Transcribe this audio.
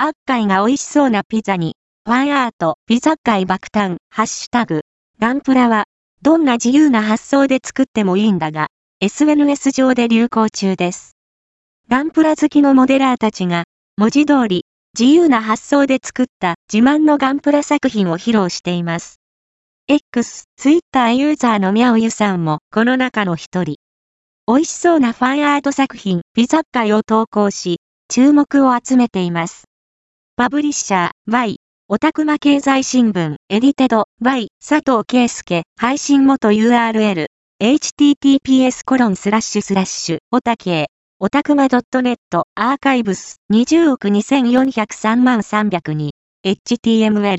アッカイが美味しそうなピザに、ファンアート、ピザ界爆誕、ハッシュタグ、ガンプラは、どんな自由な発想で作ってもいいんだが、SNS 上で流行中です。ガンプラ好きのモデラーたちが、文字通り、自由な発想で作った自慢のガンプラ作品を披露しています。X、Twitter ユーザーのミャオユさんもこの中の一人。美味しそうなファンアート作品、ピザッカイを投稿し、注目を集めています。パブリッシャー、Y、オタクマ経済新聞、エディテド、Y、佐藤圭介、配信元 URL、https コロンスラッシュスラッシュ、オタケオタクマ .net アーカイブス20億2403万302 HTML